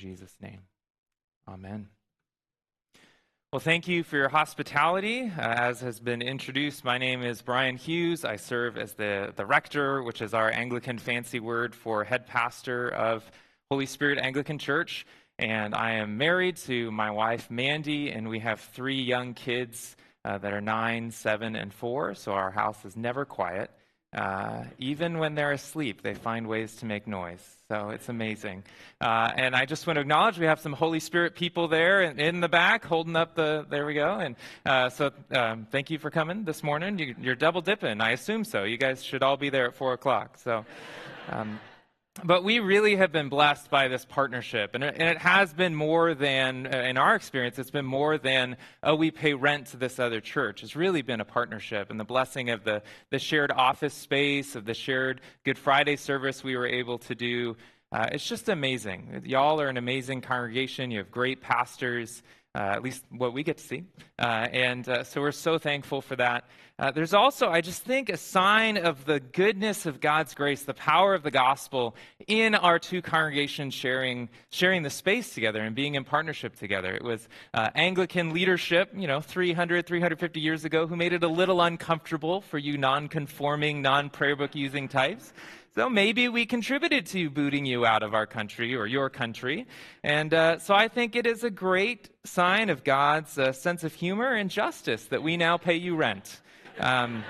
Jesus' name. Amen. Well, thank you for your hospitality. Uh, as has been introduced, my name is Brian Hughes. I serve as the, the rector, which is our Anglican fancy word for head pastor of Holy Spirit Anglican Church. And I am married to my wife, Mandy, and we have three young kids uh, that are nine, seven, and four. So our house is never quiet. Uh, even when they're asleep, they find ways to make noise. So it's amazing. Uh, and I just want to acknowledge we have some Holy Spirit people there in, in the back holding up the, there we go. And uh, so um, thank you for coming this morning. You, are double dipping, I assume so. You guys should all be there at 4 o'clock. So. Um, but we really have been blessed by this partnership. And it, and it has been more than, uh, in our experience, it's been more than, oh, we pay rent to this other church. It's really been a partnership. And the blessing of the, the shared office space, of the shared Good Friday service we were able to do, uh, it's just amazing. Y'all are an amazing congregation. You have great pastors. Uh, at least what we get to see. Uh, and uh, so we're so thankful for that. Uh, there's also, I just think, a sign of the goodness of God's grace, the power of the gospel in our two congregations sharing, sharing the space together and being in partnership together. It was uh, Anglican leadership, you know, 300, 350 years ago, who made it a little uncomfortable for you non conforming, non prayer book using types. So maybe we contributed to booting you out of our country or your country. And uh, so I think it is a great sign of God's uh, sense of humor and justice that we now pay you rent. Um,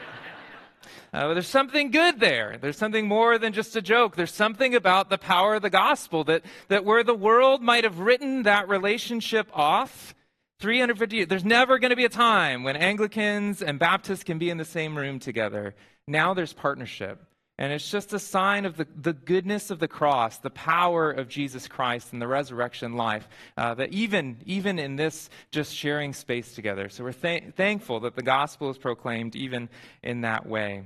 uh, there's something good there. There's something more than just a joke. There's something about the power of the gospel that, that where the world might have written that relationship off 350 years, there's never going to be a time when Anglicans and Baptists can be in the same room together. Now there's partnership. And it's just a sign of the, the goodness of the cross, the power of Jesus Christ and the resurrection life, uh, that even, even in this just sharing space together. So we're th- thankful that the gospel is proclaimed even in that way.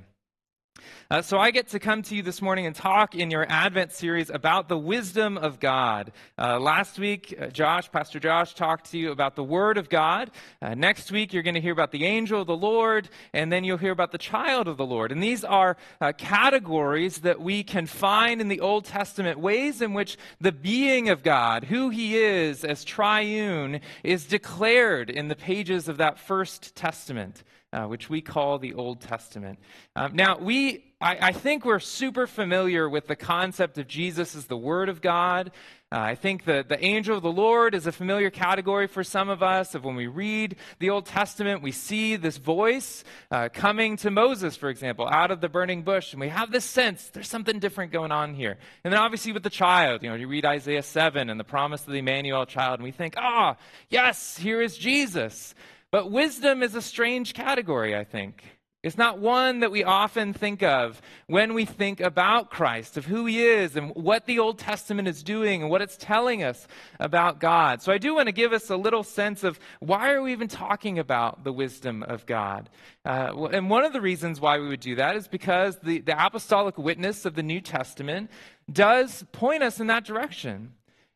Uh, so, I get to come to you this morning and talk in your Advent series about the wisdom of God. Uh, last week, uh, Josh, Pastor Josh, talked to you about the Word of God. Uh, next week, you're going to hear about the angel of the Lord, and then you'll hear about the child of the Lord. And these are uh, categories that we can find in the Old Testament, ways in which the being of God, who He is as triune, is declared in the pages of that first testament uh, which we call the Old Testament. Um, now, we, I, I, think we're super familiar with the concept of Jesus as the Word of God. Uh, I think the, the angel of the Lord is a familiar category for some of us. Of when we read the Old Testament, we see this voice uh, coming to Moses, for example, out of the burning bush, and we have this sense there's something different going on here. And then obviously with the child, you know, you read Isaiah 7 and the promise of the Emmanuel child, and we think, ah, oh, yes, here is Jesus. But wisdom is a strange category, I think. It's not one that we often think of when we think about Christ, of who he is and what the Old Testament is doing and what it's telling us about God. So I do want to give us a little sense of why are we even talking about the wisdom of God? Uh, and one of the reasons why we would do that is because the, the apostolic witness of the New Testament does point us in that direction.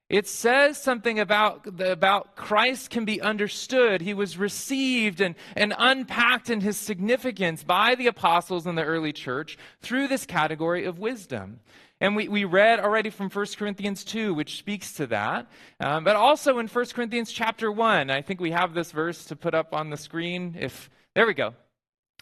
It says something about, about Christ can be understood. He was received and, and unpacked in his significance by the apostles in the early church through this category of wisdom. And we, we read already from 1 Corinthians 2, which speaks to that. Um, but also in 1 Corinthians chapter 1, I think we have this verse to put up on the screen. If There we go.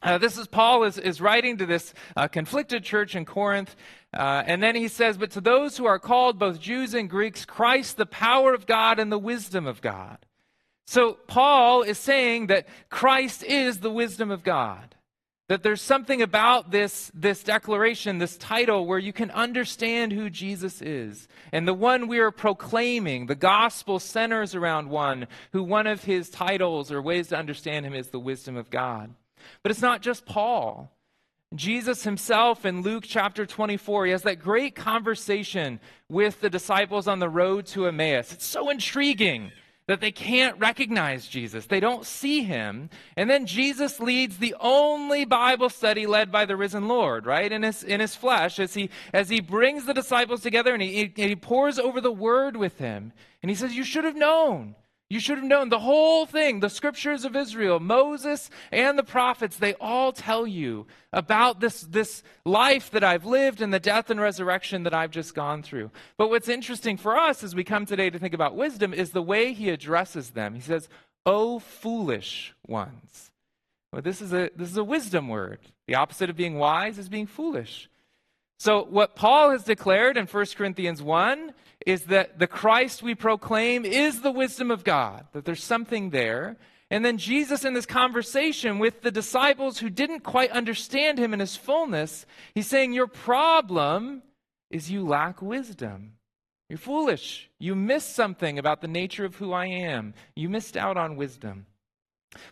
Uh, this is Paul is, is writing to this uh, conflicted church in Corinth. Uh, and then he says, But to those who are called, both Jews and Greeks, Christ, the power of God and the wisdom of God. So Paul is saying that Christ is the wisdom of God. That there's something about this, this declaration, this title, where you can understand who Jesus is. And the one we are proclaiming, the gospel centers around one who one of his titles or ways to understand him is the wisdom of God. But it's not just Paul. Jesus himself in Luke chapter 24, he has that great conversation with the disciples on the road to Emmaus. It's so intriguing that they can't recognize Jesus. They don't see him. And then Jesus leads the only Bible study led by the risen Lord, right? In his, in his flesh, as he, as he brings the disciples together and he, he pores over the word with him. And he says, You should have known. You should have known the whole thing. The scriptures of Israel, Moses and the prophets, they all tell you about this, this life that I've lived and the death and resurrection that I've just gone through. But what's interesting for us as we come today to think about wisdom is the way he addresses them. He says, O foolish ones. Well, this is a, this is a wisdom word. The opposite of being wise is being foolish. So, what Paul has declared in 1 Corinthians 1 is that the Christ we proclaim is the wisdom of God, that there's something there. And then Jesus, in this conversation with the disciples who didn't quite understand him in his fullness, he's saying, Your problem is you lack wisdom. You're foolish. You missed something about the nature of who I am. You missed out on wisdom.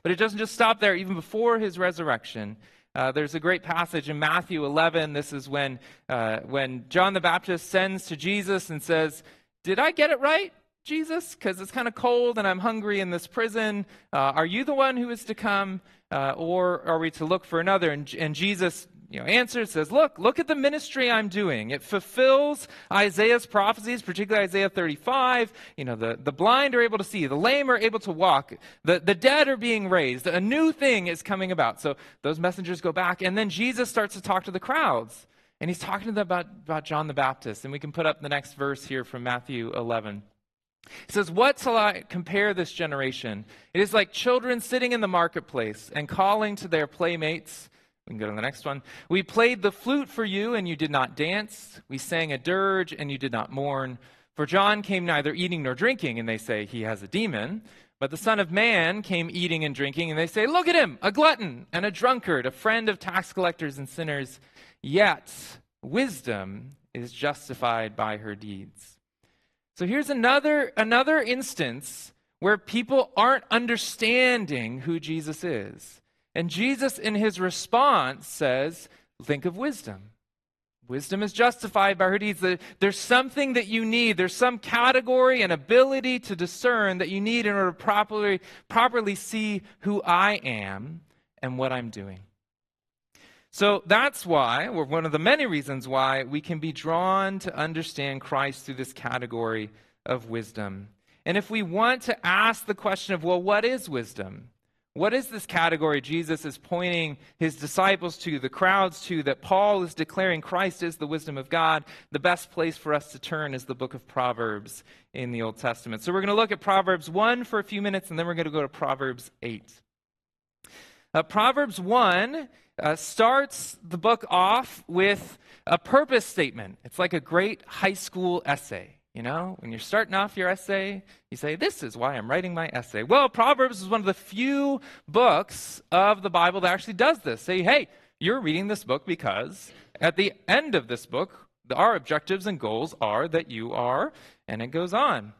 But it doesn't just stop there. Even before his resurrection, uh, there's a great passage in Matthew 11. This is when, uh, when John the Baptist sends to Jesus and says, Did I get it right, Jesus? Because it's kind of cold and I'm hungry in this prison. Uh, are you the one who is to come? Uh, or are we to look for another? And, and Jesus you know, answers says, Look, look at the ministry I'm doing. It fulfills Isaiah's prophecies, particularly Isaiah 35. You know, the, the blind are able to see, the lame are able to walk, the, the dead are being raised. A new thing is coming about. So those messengers go back, and then Jesus starts to talk to the crowds. And he's talking to them about, about John the Baptist. And we can put up the next verse here from Matthew 11. He says, What shall I compare this generation? It is like children sitting in the marketplace and calling to their playmates. We can go to the next one. We played the flute for you, and you did not dance. We sang a dirge, and you did not mourn. For John came neither eating nor drinking, and they say he has a demon. But the Son of Man came eating and drinking, and they say, Look at him, a glutton and a drunkard, a friend of tax collectors and sinners. Yet wisdom is justified by her deeds. So here's another, another instance where people aren't understanding who Jesus is. And Jesus, in his response, says, Think of wisdom. Wisdom is justified by her deeds. There's something that you need. There's some category and ability to discern that you need in order to properly, properly see who I am and what I'm doing. So that's why, or one of the many reasons why, we can be drawn to understand Christ through this category of wisdom. And if we want to ask the question of, well, what is wisdom? What is this category Jesus is pointing his disciples to, the crowds to, that Paul is declaring Christ is the wisdom of God? The best place for us to turn is the book of Proverbs in the Old Testament. So we're going to look at Proverbs 1 for a few minutes, and then we're going to go to Proverbs 8. Uh, Proverbs 1 uh, starts the book off with a purpose statement. It's like a great high school essay. You know, when you're starting off your essay, you say, This is why I'm writing my essay. Well, Proverbs is one of the few books of the Bible that actually does this. Say, hey, you're reading this book because at the end of this book, our objectives and goals are that you are, and it goes on.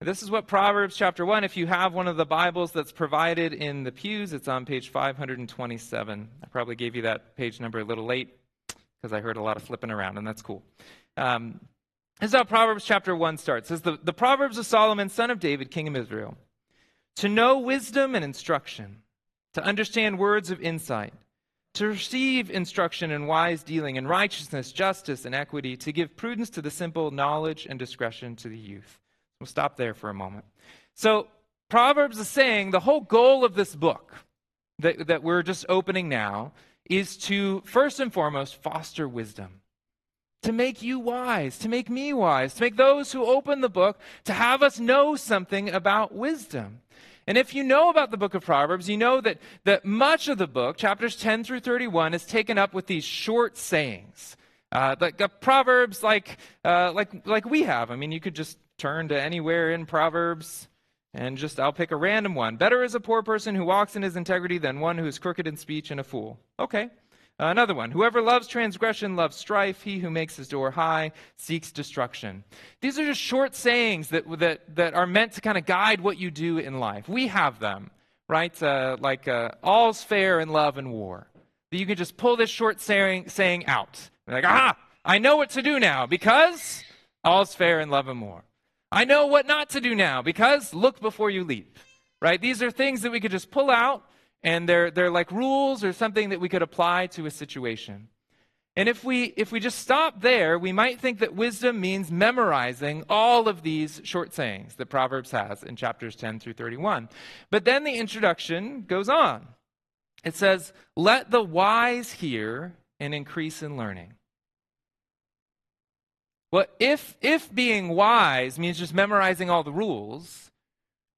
This is what Proverbs chapter 1, if you have one of the Bibles that's provided in the pews, it's on page 527. I probably gave you that page number a little late because I heard a lot of flipping around, and that's cool. Um, this is how Proverbs chapter 1 starts. It says, the, the Proverbs of Solomon, son of David, king of Israel. To know wisdom and instruction, to understand words of insight, to receive instruction in wise dealing, in righteousness, justice, and equity, to give prudence to the simple, knowledge and discretion to the youth. We'll stop there for a moment. So, Proverbs is saying the whole goal of this book that, that we're just opening now is to, first and foremost, foster wisdom to make you wise, to make me wise, to make those who open the book, to have us know something about wisdom. And if you know about the book of Proverbs, you know that, that much of the book, chapters 10 through 31, is taken up with these short sayings. Uh, like uh, Proverbs, like, uh, like, like we have. I mean, you could just turn to anywhere in Proverbs and just, I'll pick a random one. Better is a poor person who walks in his integrity than one who is crooked in speech and a fool. Okay, another one. Whoever loves transgression loves strife. He who makes his door high seeks destruction. These are just short sayings that, that, that are meant to kind of guide what you do in life. We have them, right? Uh, like uh, all's fair in love and war. That you can just pull this short saying, saying out. like, ah, I know what to do now because all's fair in love and war. I know what not to do now because look before you leap. Right? These are things that we could just pull out and they're, they're like rules or something that we could apply to a situation. And if we if we just stop there, we might think that wisdom means memorizing all of these short sayings that Proverbs has in chapters 10 through 31. But then the introduction goes on. It says, "Let the wise hear and increase in learning." Well, if if being wise means just memorizing all the rules,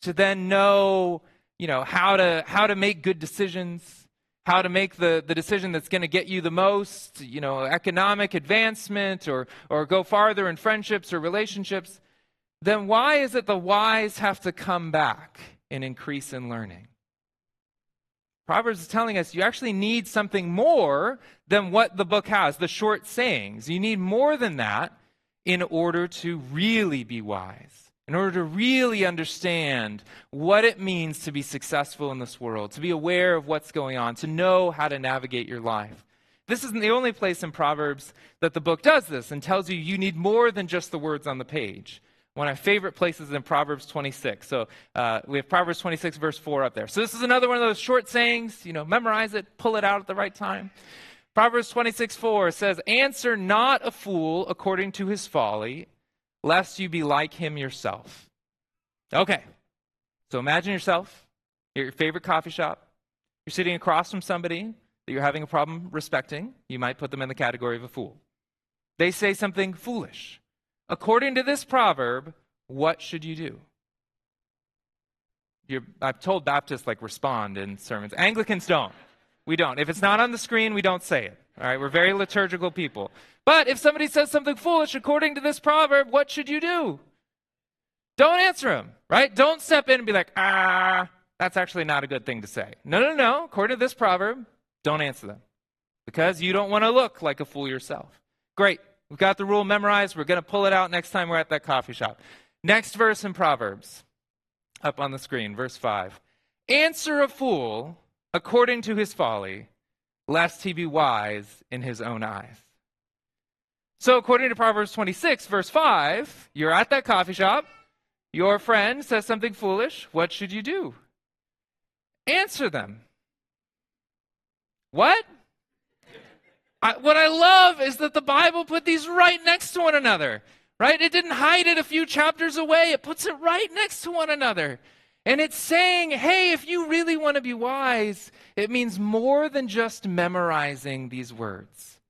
to then know, you know, how to how to make good decisions, how to make the, the decision that's going to get you the most, you know, economic advancement or, or go farther in friendships or relationships, then why is it the wise have to come back and increase in learning? Proverbs is telling us you actually need something more than what the book has, the short sayings. You need more than that in order to really be wise in order to really understand what it means to be successful in this world, to be aware of what's going on, to know how to navigate your life. This isn't the only place in Proverbs that the book does this and tells you you need more than just the words on the page. One of my favorite places in Proverbs 26. So uh, we have Proverbs 26, verse 4 up there. So this is another one of those short sayings. You know, memorize it, pull it out at the right time. Proverbs 26, 4 says, Answer not a fool according to his folly, lest you be like him yourself. Okay, so imagine yourself, you're at your favorite coffee shop, you're sitting across from somebody that you're having a problem respecting. You might put them in the category of a fool. They say something foolish. According to this proverb, what should you do? You're, I've told Baptists like respond in sermons. Anglicans don't. We don't. If it's not on the screen, we don't say it. All right, we're very liturgical people. But if somebody says something foolish according to this proverb, what should you do? Don't answer them, right? Don't step in and be like, ah, that's actually not a good thing to say. No, no, no. According to this proverb, don't answer them because you don't want to look like a fool yourself. Great. We've got the rule memorized. We're going to pull it out next time we're at that coffee shop. Next verse in Proverbs, up on the screen, verse 5. Answer a fool according to his folly, lest he be wise in his own eyes. So, according to Proverbs 26, verse 5, you're at that coffee shop, your friend says something foolish. What should you do? Answer them. What? I, what I love is that the Bible put these right next to one another, right? It didn't hide it a few chapters away, it puts it right next to one another. And it's saying, hey, if you really want to be wise, it means more than just memorizing these words.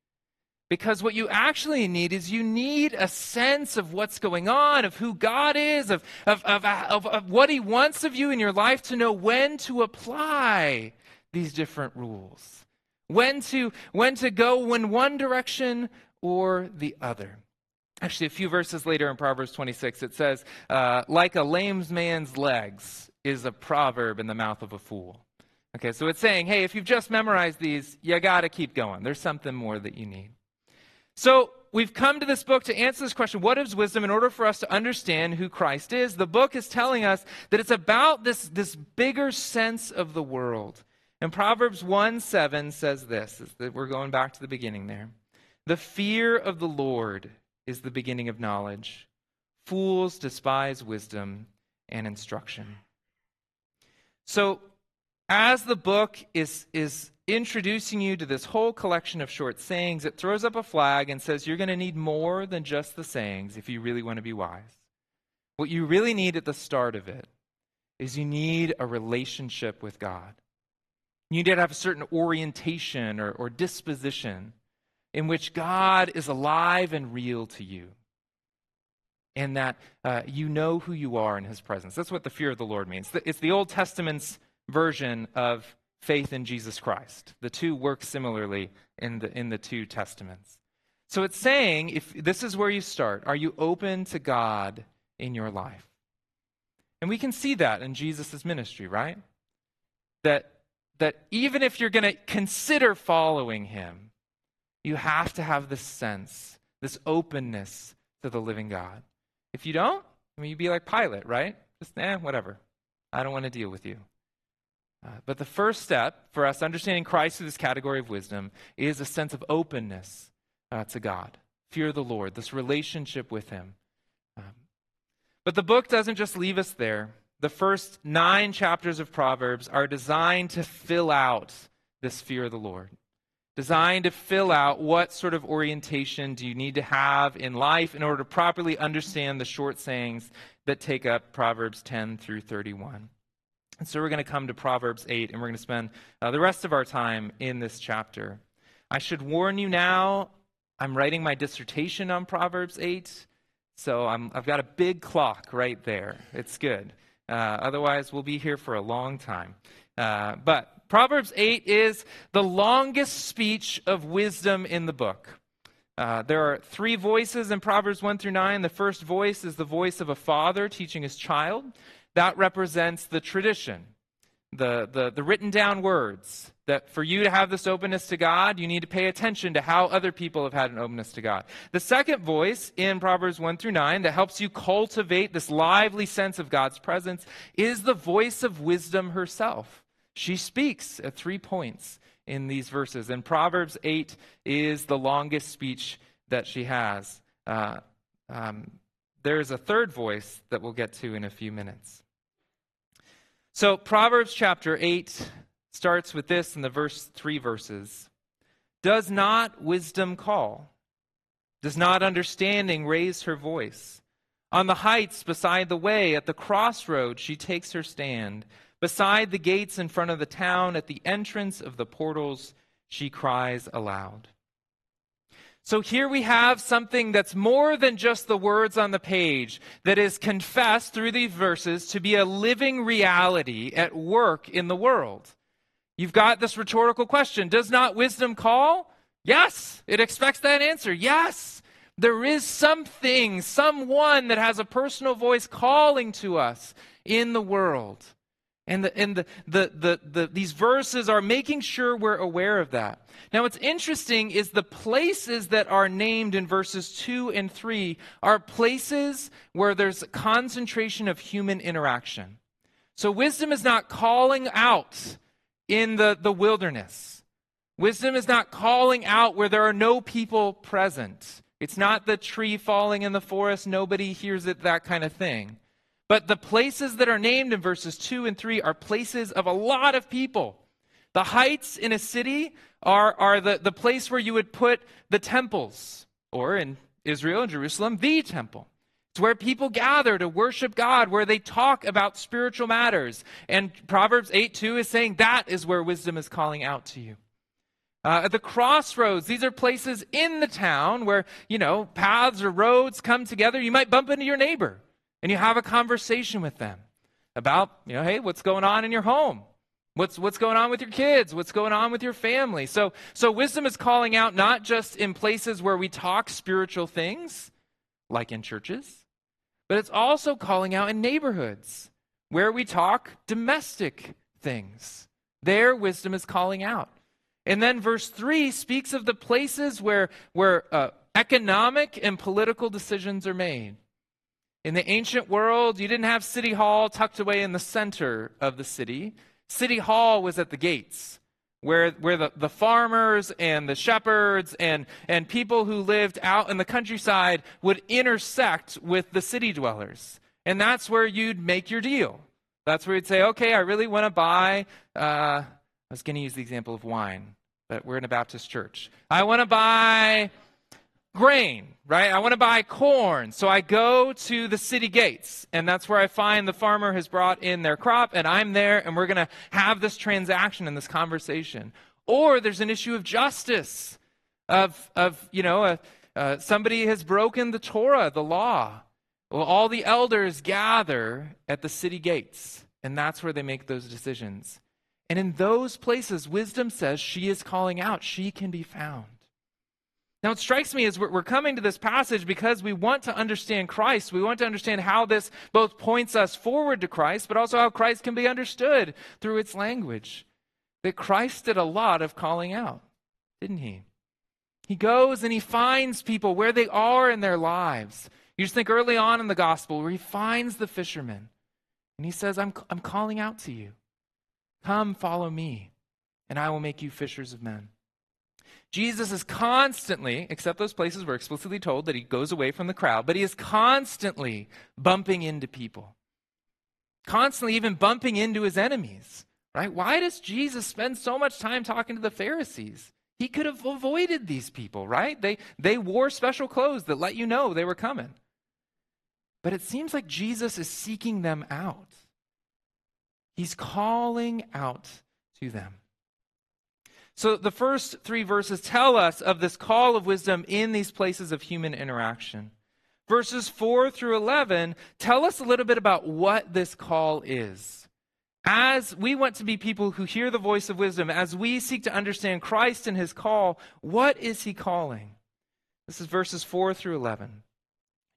Because what you actually need is you need a sense of what's going on, of who God is, of, of, of, of, what He wants of you in your life to know when to apply these different rules, when to, when to go in one direction or the other. Actually, a few verses later in Proverbs 26, it says, uh, like a lame man's legs is a proverb in the mouth of a fool. Okay, so it's saying, hey, if you've just memorized these, you got to keep going. There's something more that you need. So we've come to this book to answer this question what is wisdom in order for us to understand who Christ is? The book is telling us that it's about this, this bigger sense of the world. And Proverbs 1 7 says this that we're going back to the beginning there. The fear of the Lord is the beginning of knowledge. Fools despise wisdom and instruction. So, as the book is, is introducing you to this whole collection of short sayings, it throws up a flag and says you're going to need more than just the sayings if you really want to be wise. What you really need at the start of it is you need a relationship with God. You need to have a certain orientation or, or disposition in which God is alive and real to you. And that uh, you know who you are in his presence. That's what the fear of the Lord means. It's the Old Testament's version of faith in Jesus Christ. The two work similarly in the, in the two testaments. So it's saying if this is where you start, are you open to God in your life? And we can see that in Jesus' ministry, right? That, that even if you're going to consider following him, you have to have this sense, this openness to the living God. If you don't, I mean, you'd be like Pilate, right? Just, eh, whatever. I don't want to deal with you. Uh, but the first step for us understanding Christ through this category of wisdom is a sense of openness uh, to God, fear of the Lord, this relationship with Him. Um, but the book doesn't just leave us there. The first nine chapters of Proverbs are designed to fill out this fear of the Lord. Designed to fill out what sort of orientation do you need to have in life in order to properly understand the short sayings that take up Proverbs 10 through 31. And so we're going to come to Proverbs 8, and we're going to spend uh, the rest of our time in this chapter. I should warn you now, I'm writing my dissertation on Proverbs 8, so i have got a big clock right there. It's good. Uh, otherwise, we'll be here for a long time. Uh, but Proverbs 8 is the longest speech of wisdom in the book. Uh, there are three voices in Proverbs 1 through 9. The first voice is the voice of a father teaching his child. That represents the tradition, the, the, the written down words. That for you to have this openness to God, you need to pay attention to how other people have had an openness to God. The second voice in Proverbs 1 through 9 that helps you cultivate this lively sense of God's presence is the voice of wisdom herself. She speaks at three points in these verses. And Proverbs 8 is the longest speech that she has. Uh, um, there's a third voice that we'll get to in a few minutes. So, Proverbs chapter 8 starts with this in the verse three verses Does not wisdom call? Does not understanding raise her voice? On the heights beside the way, at the crossroad, she takes her stand. Beside the gates in front of the town, at the entrance of the portals, she cries aloud. So here we have something that's more than just the words on the page, that is confessed through these verses to be a living reality at work in the world. You've got this rhetorical question Does not wisdom call? Yes, it expects that answer. Yes, there is something, someone that has a personal voice calling to us in the world. And, the, and the, the, the, the, these verses are making sure we're aware of that. Now, what's interesting is the places that are named in verses 2 and 3 are places where there's concentration of human interaction. So, wisdom is not calling out in the, the wilderness, wisdom is not calling out where there are no people present. It's not the tree falling in the forest, nobody hears it, that kind of thing. But the places that are named in verses 2 and 3 are places of a lot of people. The heights in a city are, are the, the place where you would put the temples, or in Israel and Jerusalem, the temple. It's where people gather to worship God, where they talk about spiritual matters. And Proverbs 8 2 is saying that is where wisdom is calling out to you. Uh, at the crossroads, these are places in the town where, you know, paths or roads come together. You might bump into your neighbor and you have a conversation with them about, you know, hey, what's going on in your home? What's, what's going on with your kids? What's going on with your family? So, so wisdom is calling out not just in places where we talk spiritual things, like in churches, but it's also calling out in neighborhoods where we talk domestic things. There, wisdom is calling out. And then verse 3 speaks of the places where, where uh, economic and political decisions are made. In the ancient world, you didn't have City Hall tucked away in the center of the city. City Hall was at the gates, where, where the, the farmers and the shepherds and, and people who lived out in the countryside would intersect with the city dwellers. And that's where you'd make your deal. That's where you'd say, okay, I really want to buy, uh, I was going to use the example of wine, but we're in a Baptist church. I want to buy grain, right? I want to buy corn. So I go to the city gates, and that's where I find the farmer has brought in their crop, and I'm there, and we're going to have this transaction and this conversation. Or there's an issue of justice, of, of you know, uh, uh, somebody has broken the Torah, the law. Well, all the elders gather at the city gates, and that's where they make those decisions. And in those places, wisdom says she is calling out, she can be found. Now, it strikes me as we're coming to this passage because we want to understand Christ. We want to understand how this both points us forward to Christ, but also how Christ can be understood through its language. That Christ did a lot of calling out, didn't he? He goes and he finds people where they are in their lives. You just think early on in the gospel where he finds the fishermen and he says, I'm, I'm calling out to you. Come, follow me, and I will make you fishers of men. Jesus is constantly, except those places where explicitly told that he goes away from the crowd, but he is constantly bumping into people. Constantly even bumping into his enemies, right? Why does Jesus spend so much time talking to the Pharisees? He could have avoided these people, right? They, they wore special clothes that let you know they were coming. But it seems like Jesus is seeking them out. He's calling out to them. So the first three verses tell us of this call of wisdom in these places of human interaction. Verses 4 through 11 tell us a little bit about what this call is. As we want to be people who hear the voice of wisdom, as we seek to understand Christ and his call, what is he calling? This is verses 4 through 11.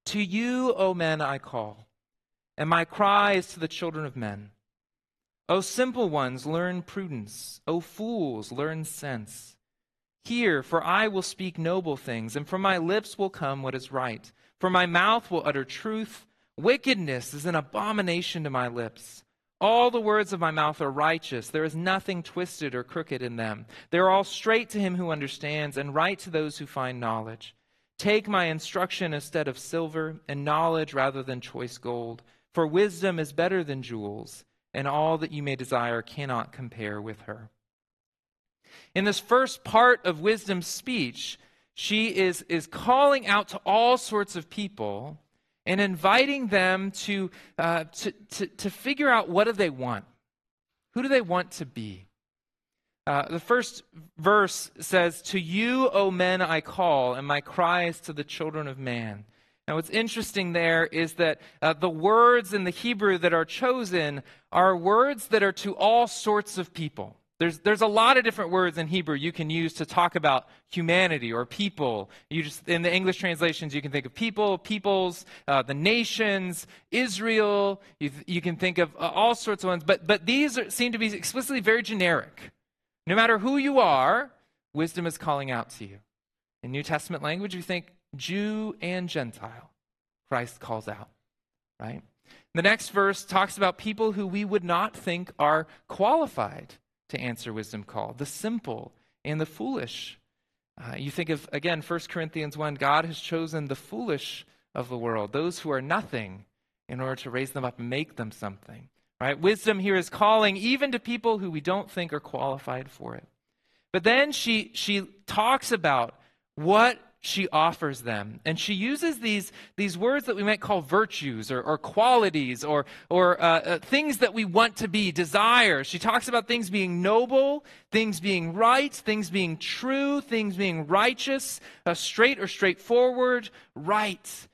To you, O men, I call, and my cry is to the children of men. O simple ones, learn prudence. O fools, learn sense. Hear, for I will speak noble things, and from my lips will come what is right. For my mouth will utter truth. Wickedness is an abomination to my lips. All the words of my mouth are righteous. There is nothing twisted or crooked in them. They are all straight to him who understands, and right to those who find knowledge. Take my instruction instead of silver, and knowledge rather than choice gold. For wisdom is better than jewels and all that you may desire cannot compare with her. In this first part of wisdom's speech, she is, is calling out to all sorts of people and inviting them to, uh, to, to, to, figure out what do they want. Who do they want to be? Uh, the first verse says, To you, O men, I call, and my cry is to the children of man. Now, what's interesting there is that uh, the words in the Hebrew that are chosen are words that are to all sorts of people. There's, there's a lot of different words in Hebrew you can use to talk about humanity or people. You just in the English translations, you can think of people, peoples, uh, the nations, Israel. You, you can think of uh, all sorts of ones, but but these are, seem to be explicitly very generic. No matter who you are, wisdom is calling out to you. In New Testament language, you think Jew and Gentile, Christ calls out, right? The next verse talks about people who we would not think are qualified to answer wisdom call the simple and the foolish. Uh, you think of, again, 1 Corinthians 1 God has chosen the foolish of the world, those who are nothing, in order to raise them up and make them something. Right? Wisdom here is calling even to people who we don't think are qualified for it. But then she, she talks about what she offers them. And she uses these, these words that we might call virtues or, or qualities or, or uh, uh, things that we want to be, desires. She talks about things being noble, things being right, things being true, things being righteous, uh, straight or straightforward, right.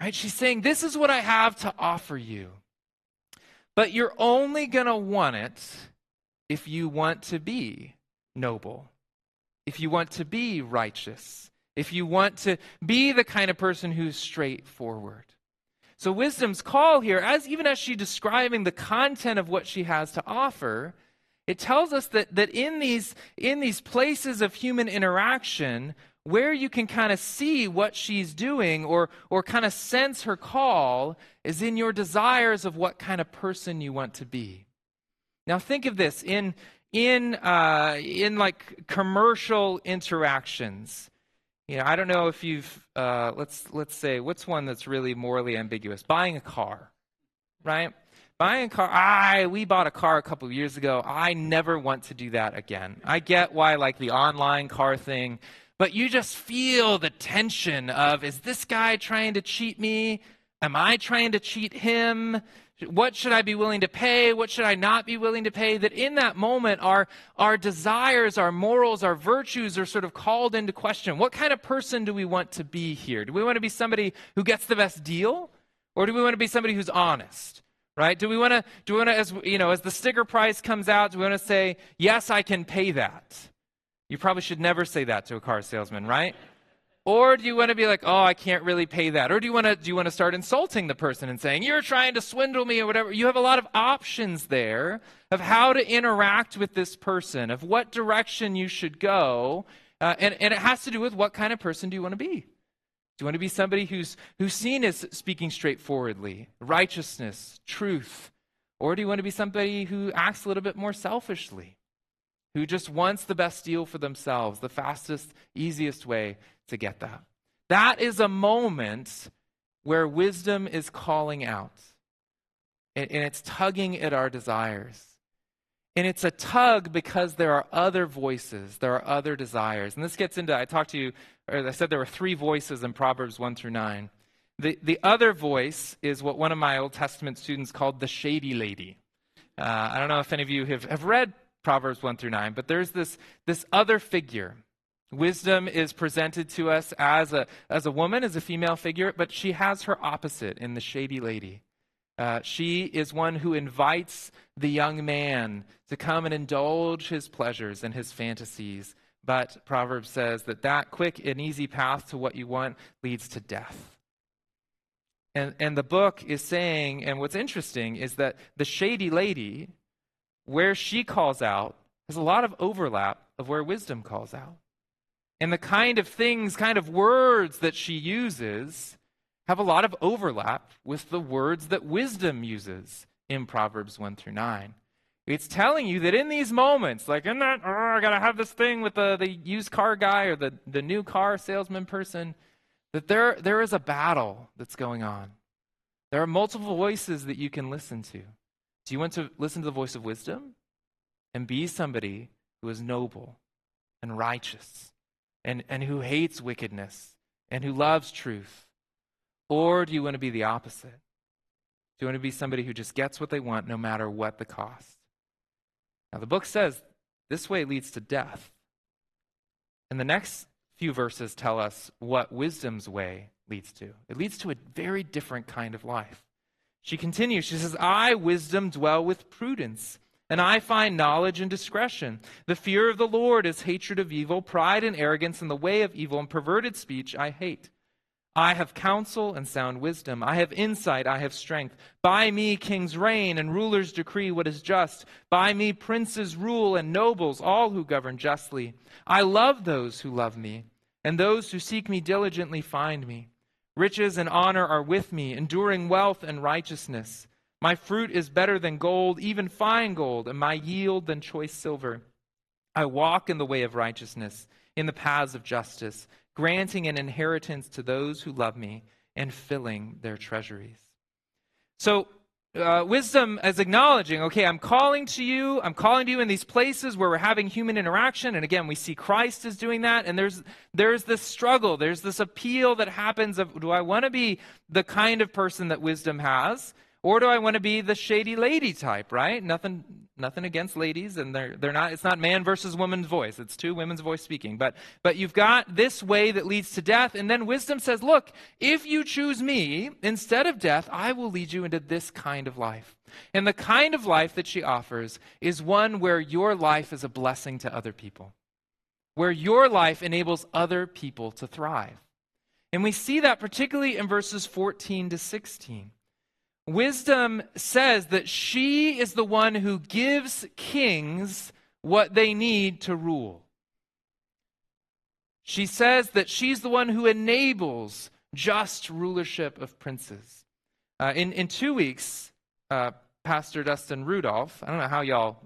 Right? She's saying, This is what I have to offer you. But you're only going to want it if you want to be noble, if you want to be righteous if you want to be the kind of person who's straightforward. So wisdom's call here, as even as she's describing the content of what she has to offer, it tells us that, that in these in these places of human interaction, where you can kind of see what she's doing or or kind of sense her call is in your desires of what kind of person you want to be. Now think of this in in uh, in like commercial interactions you know, I don't know if you've uh, let's let's say what's one that's really morally ambiguous. Buying a car, right? Buying a car. I we bought a car a couple of years ago. I never want to do that again. I get why like the online car thing, but you just feel the tension of is this guy trying to cheat me? Am I trying to cheat him? What should I be willing to pay? What should I not be willing to pay? That in that moment, our, our desires, our morals, our virtues are sort of called into question. What kind of person do we want to be here? Do we want to be somebody who gets the best deal? Or do we want to be somebody who's honest? Right? Do we want to, do we want to, as, you know, as the sticker price comes out, do we want to say, yes, I can pay that? You probably should never say that to a car salesman, right? Or do you want to be like, oh, I can't really pay that? Or do you want to do you want to start insulting the person and saying, you're trying to swindle me or whatever? You have a lot of options there of how to interact with this person, of what direction you should go. Uh, and, and it has to do with what kind of person do you want to be? Do you want to be somebody who's, who's seen as speaking straightforwardly, righteousness, truth? Or do you want to be somebody who acts a little bit more selfishly, who just wants the best deal for themselves, the fastest, easiest way to get that. That is a moment where wisdom is calling out and, it's tugging at our desires. And it's a tug because there are other voices, there are other desires. And this gets into, I talked to you, or I said there were three voices in Proverbs 1 through 9. The, the other voice is what one of my Old Testament students called the shady lady. Uh, I don't know if any of you have, have read Proverbs 1 through 9, but there's this, this other figure. Wisdom is presented to us as a, as a woman, as a female figure, but she has her opposite in the shady lady. Uh, she is one who invites the young man to come and indulge his pleasures and his fantasies. But Proverbs says that that quick and easy path to what you want leads to death. And, and the book is saying, and what's interesting is that the shady lady, where she calls out, has a lot of overlap of where wisdom calls out. And the kind of things, kind of words that she uses have a lot of overlap with the words that wisdom uses in Proverbs 1 through 9. It's telling you that in these moments, like in that, oh, I got to have this thing with the, the used car guy or the, the new car salesman person, that there, there is a battle that's going on. There are multiple voices that you can listen to. Do you want to listen to the voice of wisdom and be somebody who is noble and righteous and, and who hates wickedness and who loves truth? Or do you want to be the opposite? Do you want to be somebody who just gets what they want no matter what the cost? Now, the book says this way leads to death. And the next few verses tell us what wisdom's way leads to. It leads to a very different kind of life. She continues, she says, I, wisdom, dwell with prudence, and I find knowledge and discretion. The fear of the Lord is hatred of evil, pride and arrogance, and the way of evil and perverted speech I hate. I have counsel and sound wisdom. I have insight. I have strength. By me kings reign and rulers decree what is just. By me princes rule and nobles, all who govern justly. I love those who love me, and those who seek me diligently find me. Riches and honor are with me, enduring wealth and righteousness. My fruit is better than gold, even fine gold, and my yield than choice silver. I walk in the way of righteousness, in the paths of justice granting an inheritance to those who love me and filling their treasuries. So, uh, wisdom is acknowledging, okay, I'm calling to you. I'm calling to you in these places where we're having human interaction. And again, we see Christ is doing that. And there's, there's this struggle. There's this appeal that happens of, do I want to be the kind of person that wisdom has? Or do I want to be the shady lady type, right? Nothing nothing against ladies and they're they're not it's not man versus woman's voice. It's two women's voice speaking. But but you've got this way that leads to death and then wisdom says, "Look, if you choose me instead of death, I will lead you into this kind of life." And the kind of life that she offers is one where your life is a blessing to other people. Where your life enables other people to thrive. And we see that particularly in verses 14 to 16. Wisdom says that she is the one who gives kings what they need to rule. She says that she's the one who enables just rulership of princes. Uh, in, in two weeks, uh, Pastor Dustin Rudolph, I don't know how y'all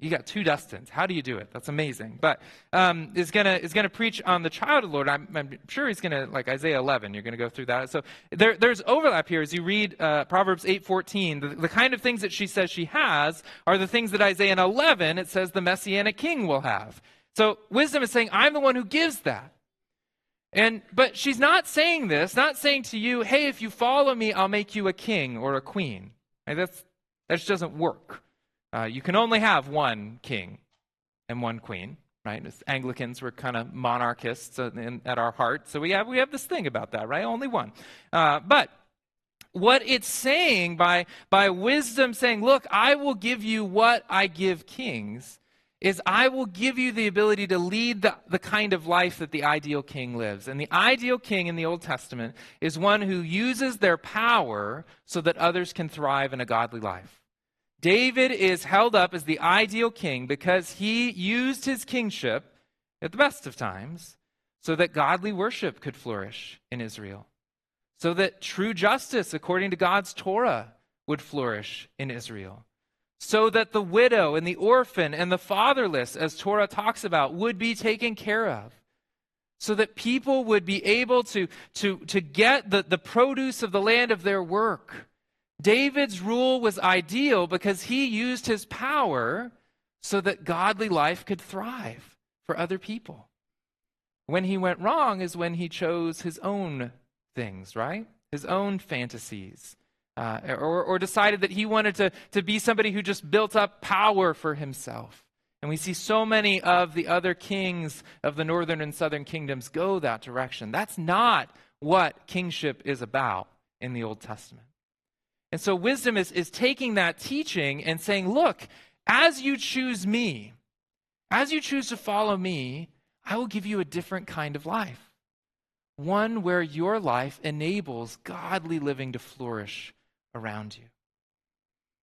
you got two Dustins. How do you do it? That's amazing. But um, is gonna is gonna preach on the child of the Lord. I'm, I'm sure he's gonna like Isaiah 11. You're gonna go through that. So there, there's overlap here as you read uh, Proverbs 8:14. The, the kind of things that she says she has are the things that Isaiah 11 it says the messianic king will have. So wisdom is saying I'm the one who gives that. And but she's not saying this, not saying to you, hey, if you follow me, I'll make you a king or a queen. Right? That's that just doesn't work. Uh, you can only have one king and one queen, right? As Anglicans, we're kind of monarchists in, at our heart, so we have we have this thing about that, right? Only one. Uh, but what it's saying by by wisdom, saying, "Look, I will give you what I give kings." Is I will give you the ability to lead the, the kind of life that the ideal king lives. And the ideal king in the Old Testament is one who uses their power so that others can thrive in a godly life. David is held up as the ideal king because he used his kingship at the best of times so that godly worship could flourish in Israel, so that true justice according to God's Torah would flourish in Israel, so that the widow and the orphan and the fatherless, as Torah talks about, would be taken care of. So that people would be able to, to, to get the, the produce of the land of their work David's rule was ideal because he used his power so that godly life could thrive for other people. When he went wrong is when he chose his own things, right? His own fantasies. Uh, or, or decided that he wanted to, to be somebody who just built up power for himself. And we see so many of the other kings of the northern and southern kingdoms go that direction. That's not what kingship is about in the Old Testament. And so wisdom is, is taking that teaching and saying, look, as you choose me, as you choose to follow me, I will give you a different kind of life. One where your life enables godly living to flourish around you.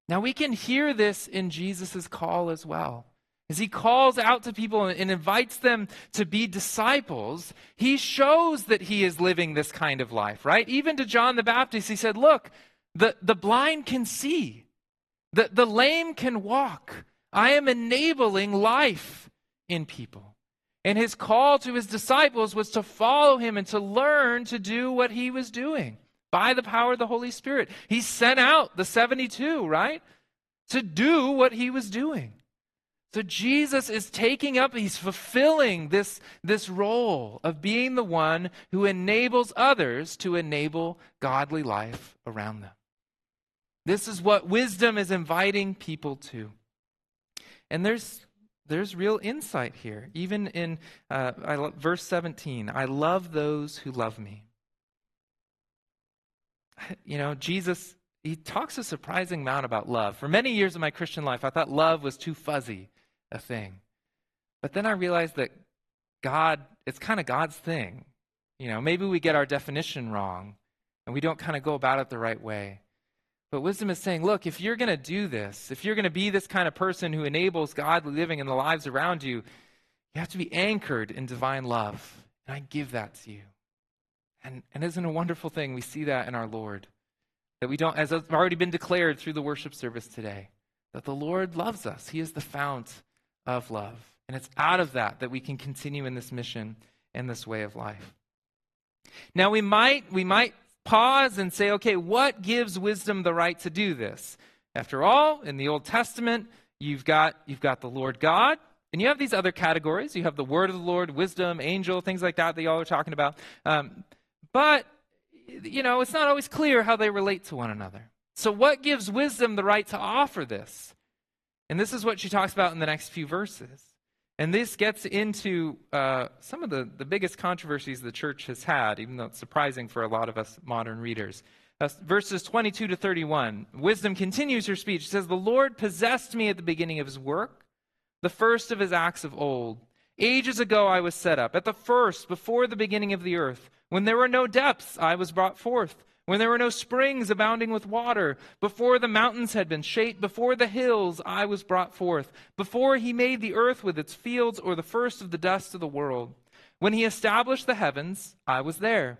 Now, we can hear this in Jesus' call as well. As he calls out to people and invites them to be disciples, he shows that he is living this kind of life, right? Even to John the Baptist, he said, Look, the, the blind can see, the, the lame can walk. I am enabling life in people. And his call to his disciples was to follow him and to learn to do what he was doing by the power of the Holy Spirit. He sent out the 72, right? To do what he was doing. So Jesus is taking up, he's fulfilling this, this role of being the one who enables others to enable godly life around them. This is what wisdom is inviting people to. And there's, there's real insight here. Even in uh, I, verse 17, I love those who love me. You know, Jesus, he talks a surprising amount about love. For many years of my Christian life, I thought love was too fuzzy a thing. But then I realized that God, it's kind of God's thing. You know, maybe we get our definition wrong and we don't kind of go about it the right way. But wisdom is saying, look, if you're going to do this, if you're going to be this kind of person who enables godly living in the lives around you, you have to be anchored in divine love. And I give that to you. And, and isn't a wonderful thing? We see that in our Lord. That we don't, as has already been declared through the worship service today, that the Lord loves us. He is the fount of love. And it's out of that that we can continue in this mission and this way of life. Now we might we might pause and say, okay, what gives wisdom the right to do this? After all, in the Old Testament, you've got you've got the Lord God, and you have these other categories. You have the word of the Lord, wisdom, angel, things like that that y'all are talking about. Um, but you know, it's not always clear how they relate to one another. So, what gives wisdom the right to offer this? And this is what she talks about in the next few verses. And this gets into uh, some of the, the biggest controversies the church has had, even though it's surprising for a lot of us modern readers. Uh, verses 22 to 31. Wisdom continues her speech. She says, The Lord possessed me at the beginning of his work, the first of his acts of old. Ages ago I was set up, at the first, before the beginning of the earth. When there were no depths, I was brought forth when there were no springs abounding with water, before the mountains had been shaped, before the hills I was brought forth, before he made the earth with its fields, or the first of the dust of the world. When he established the heavens, I was there.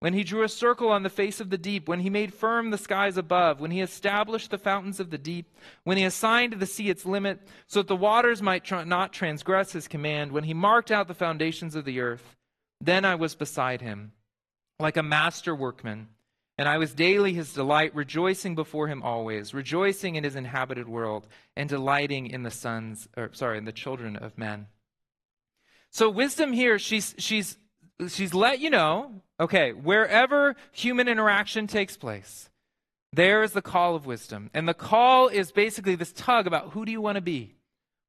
When he drew a circle on the face of the deep, when he made firm the skies above, when he established the fountains of the deep, when he assigned the sea its limit, so that the waters might tr- not transgress his command, when he marked out the foundations of the earth, then I was beside him, like a master workman and I was daily his delight, rejoicing before him always, rejoicing in his inhabited world, and delighting in the sons, or sorry, in the children of men. So wisdom here, she's she's she's let you know, okay, wherever human interaction takes place, there is the call of wisdom. And the call is basically this tug about who do you want to be?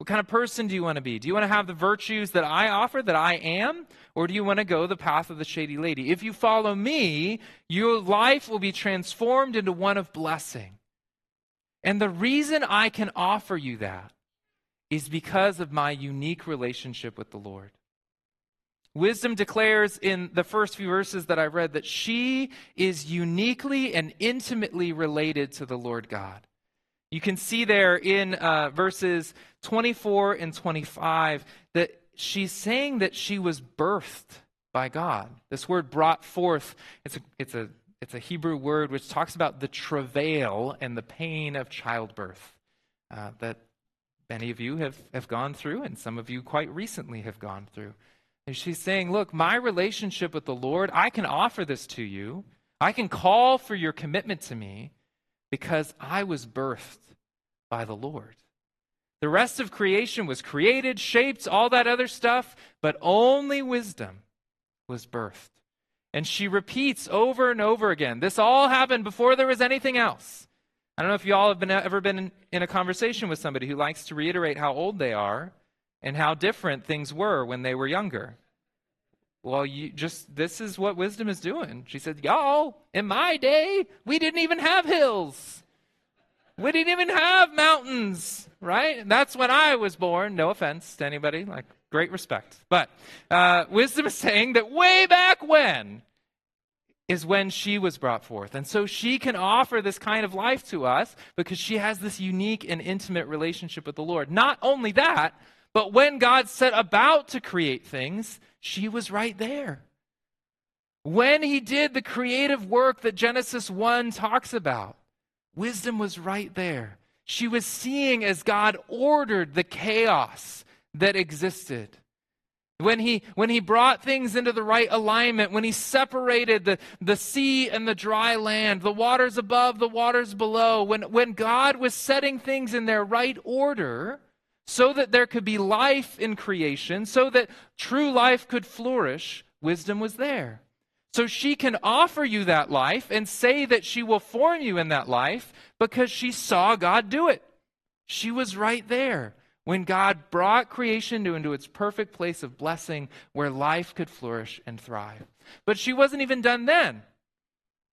What kind of person do you want to be? Do you want to have the virtues that I offer, that I am? Or do you want to go the path of the shady lady? If you follow me, your life will be transformed into one of blessing. And the reason I can offer you that is because of my unique relationship with the Lord. Wisdom declares in the first few verses that I read that she is uniquely and intimately related to the Lord God. You can see there in uh, verses 24 and 25 that she's saying that she was birthed by God. This word brought forth, it's a, it's a, it's a Hebrew word which talks about the travail and the pain of childbirth uh, that many of you have, have gone through, and some of you quite recently have gone through. And she's saying, Look, my relationship with the Lord, I can offer this to you. I can call for your commitment to me because I was birthed by the Lord. The rest of creation was created, shaped, all that other stuff, but only wisdom was birthed. And she repeats over and over again this all happened before there was anything else. I don't know if you all have been, ever been in, in a conversation with somebody who likes to reiterate how old they are and how different things were when they were younger. Well, you just this is what wisdom is doing. She said, "Y'all, in my day, we didn't even have hills. We didn't even have mountains, right? That's when I was born. No offense to anybody, like great respect. But uh, wisdom is saying that way back when is when she was brought forth. And so she can offer this kind of life to us because she has this unique and intimate relationship with the Lord. Not only that, but when God set about to create things, she was right there. When he did the creative work that Genesis 1 talks about, wisdom was right there. She was seeing as God ordered the chaos that existed. When he, when he brought things into the right alignment, when he separated the, the sea and the dry land, the waters above, the waters below, when, when God was setting things in their right order, so that there could be life in creation, so that true life could flourish, wisdom was there. So she can offer you that life and say that she will form you in that life because she saw God do it. She was right there when God brought creation into its perfect place of blessing where life could flourish and thrive. But she wasn't even done then.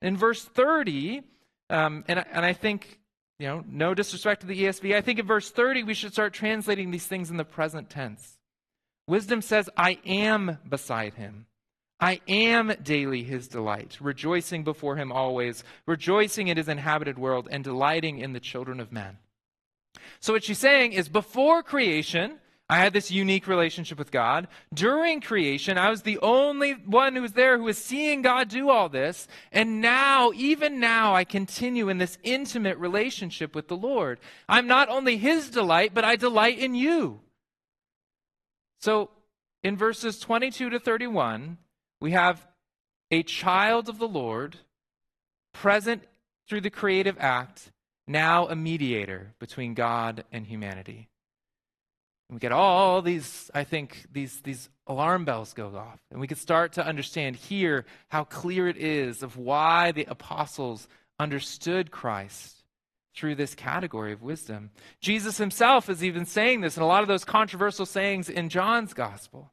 In verse 30, um, and, and I think you know, no disrespect to the ESV. I think in verse 30, we should start translating these things in the present tense. Wisdom says, I am beside him. I am daily his delight, rejoicing before him always, rejoicing in his inhabited world, and delighting in the children of men. So, what she's saying is, before creation, I had this unique relationship with God. During creation, I was the only one who was there who was seeing God do all this. And now, even now, I continue in this intimate relationship with the Lord. I'm not only His delight, but I delight in you. So, in verses 22 to 31, we have a child of the Lord present through the creative act, now a mediator between God and humanity. And we get all these, I think, these, these alarm bells go off. And we can start to understand here how clear it is of why the apostles understood Christ through this category of wisdom. Jesus himself is even saying this in a lot of those controversial sayings in John's gospel.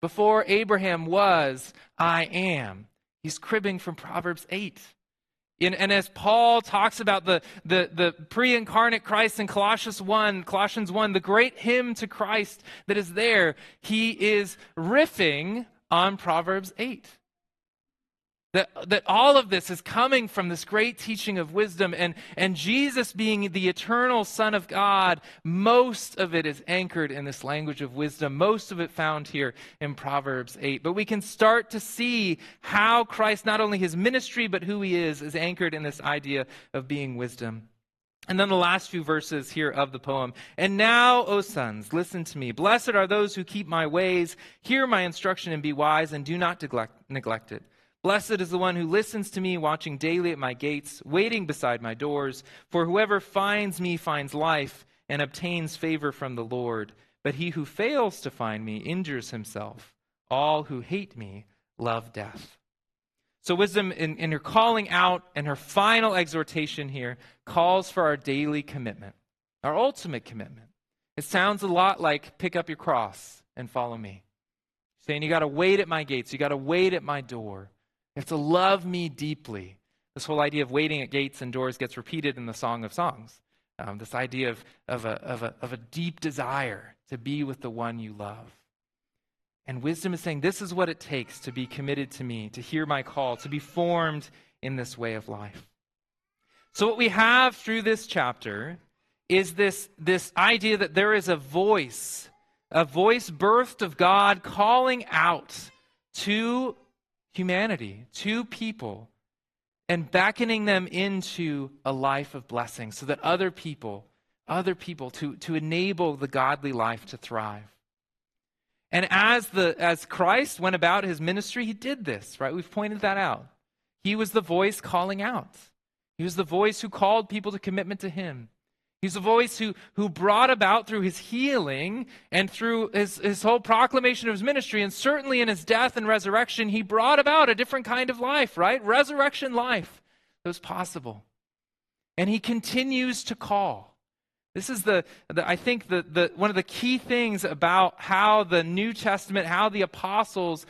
Before Abraham was, I am. He's cribbing from Proverbs 8. And, and, as Paul talks about the, the, the pre incarnate Christ in Colossians 1, Colossians 1, the great hymn to Christ that is there, he is riffing on Proverbs 8. That, that all of this is coming from this great teaching of wisdom, and, and Jesus being the eternal Son of God, most of it is anchored in this language of wisdom, most of it found here in Proverbs 8. But we can start to see how Christ, not only his ministry, but who he is, is anchored in this idea of being wisdom. And then the last few verses here of the poem. And now, O sons, listen to me. Blessed are those who keep my ways, hear my instruction, and be wise, and do not neglect, neglect it. Blessed is the one who listens to me, watching daily at my gates, waiting beside my doors. For whoever finds me finds life and obtains favor from the Lord. But he who fails to find me injures himself. All who hate me love death. So, wisdom in, in her calling out and her final exhortation here calls for our daily commitment, our ultimate commitment. It sounds a lot like pick up your cross and follow me. Saying you got to wait at my gates, you got to wait at my door. You have to love me deeply. This whole idea of waiting at gates and doors gets repeated in the Song of Songs. Um, this idea of, of, a, of, a, of a deep desire to be with the one you love. And wisdom is saying, This is what it takes to be committed to me, to hear my call, to be formed in this way of life. So, what we have through this chapter is this, this idea that there is a voice, a voice birthed of God calling out to humanity, to people, and beckoning them into a life of blessing so that other people, other people, to, to enable the godly life to thrive. And as, the, as Christ went about his ministry, he did this, right? We've pointed that out. He was the voice calling out. He was the voice who called people to commitment to him. He's a voice who, who brought about through his healing and through his, his whole proclamation of his ministry, and certainly in his death and resurrection, he brought about a different kind of life, right? Resurrection life that was possible. And he continues to call. This is the, the I think the, the one of the key things about how the New Testament, how the apostles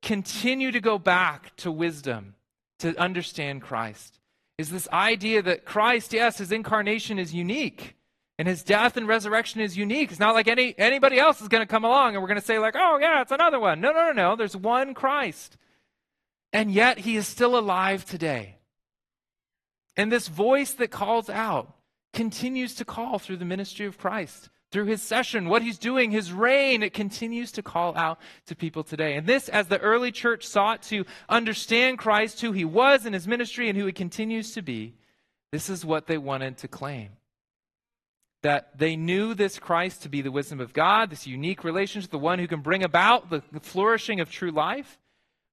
continue to go back to wisdom to understand Christ is this idea that Christ, yes, his incarnation is unique. And his death and resurrection is unique. It's not like any anybody else is going to come along and we're going to say like, "Oh yeah, it's another one." No, no, no, no. There's one Christ. And yet he is still alive today. And this voice that calls out continues to call through the ministry of Christ through his session, what he's doing, his reign, it continues to call out to people today. And this, as the early church sought to understand Christ, who he was in his ministry and who he continues to be, this is what they wanted to claim. That they knew this Christ to be the wisdom of God, this unique relationship, the one who can bring about the flourishing of true life,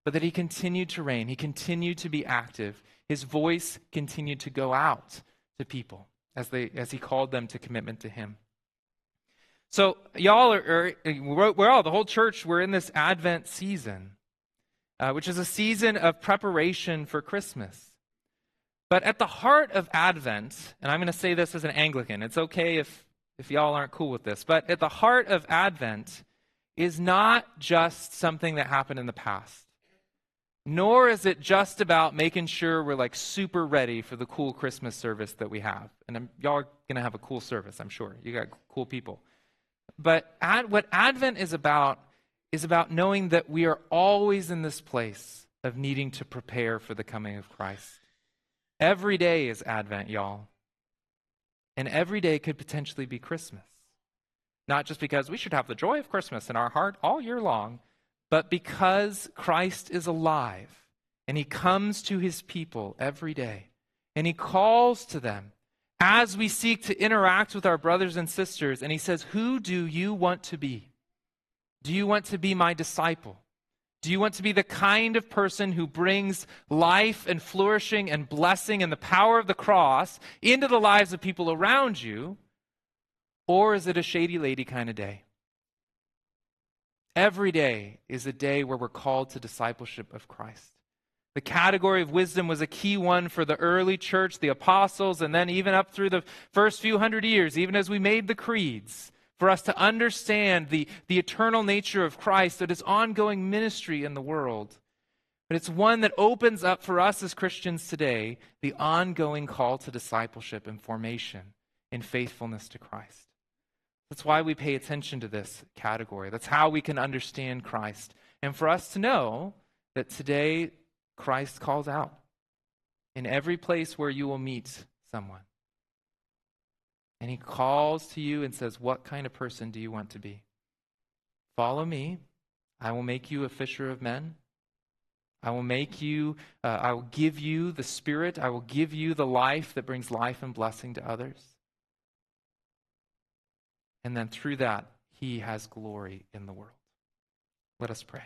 but that he continued to reign. He continued to be active. His voice continued to go out to people as, they, as he called them to commitment to him. So, y'all are, are, we're all, the whole church, we're in this Advent season, uh, which is a season of preparation for Christmas. But at the heart of Advent, and I'm going to say this as an Anglican, it's okay if, if y'all aren't cool with this, but at the heart of Advent is not just something that happened in the past, nor is it just about making sure we're like super ready for the cool Christmas service that we have. And I'm, y'all are going to have a cool service, I'm sure. You got cool people. But ad, what Advent is about is about knowing that we are always in this place of needing to prepare for the coming of Christ. Every day is Advent, y'all. And every day could potentially be Christmas. Not just because we should have the joy of Christmas in our heart all year long, but because Christ is alive and he comes to his people every day and he calls to them as we seek to interact with our brothers and sisters. And he says, Who do you want to be? Do you want to be my disciple? Do you want to be the kind of person who brings life and flourishing and blessing and the power of the cross into the lives of people around you? Or is it a shady lady kind of day? Every day is a day where we're called to discipleship of Christ. The category of wisdom was a key one for the early church, the apostles, and then even up through the first few hundred years, even as we made the creeds, for us to understand the, the eternal nature of Christ, that his ongoing ministry in the world. But it's one that opens up for us as Christians today the ongoing call to discipleship and formation in faithfulness to Christ. That's why we pay attention to this category. That's how we can understand Christ. And for us to know that today Christ calls out in every place where you will meet someone. And he calls to you and says, What kind of person do you want to be? Follow me. I will make you a fisher of men. I will make you, uh, I will give you the Spirit. I will give you the life that brings life and blessing to others. And then through that, he has glory in the world. Let us pray.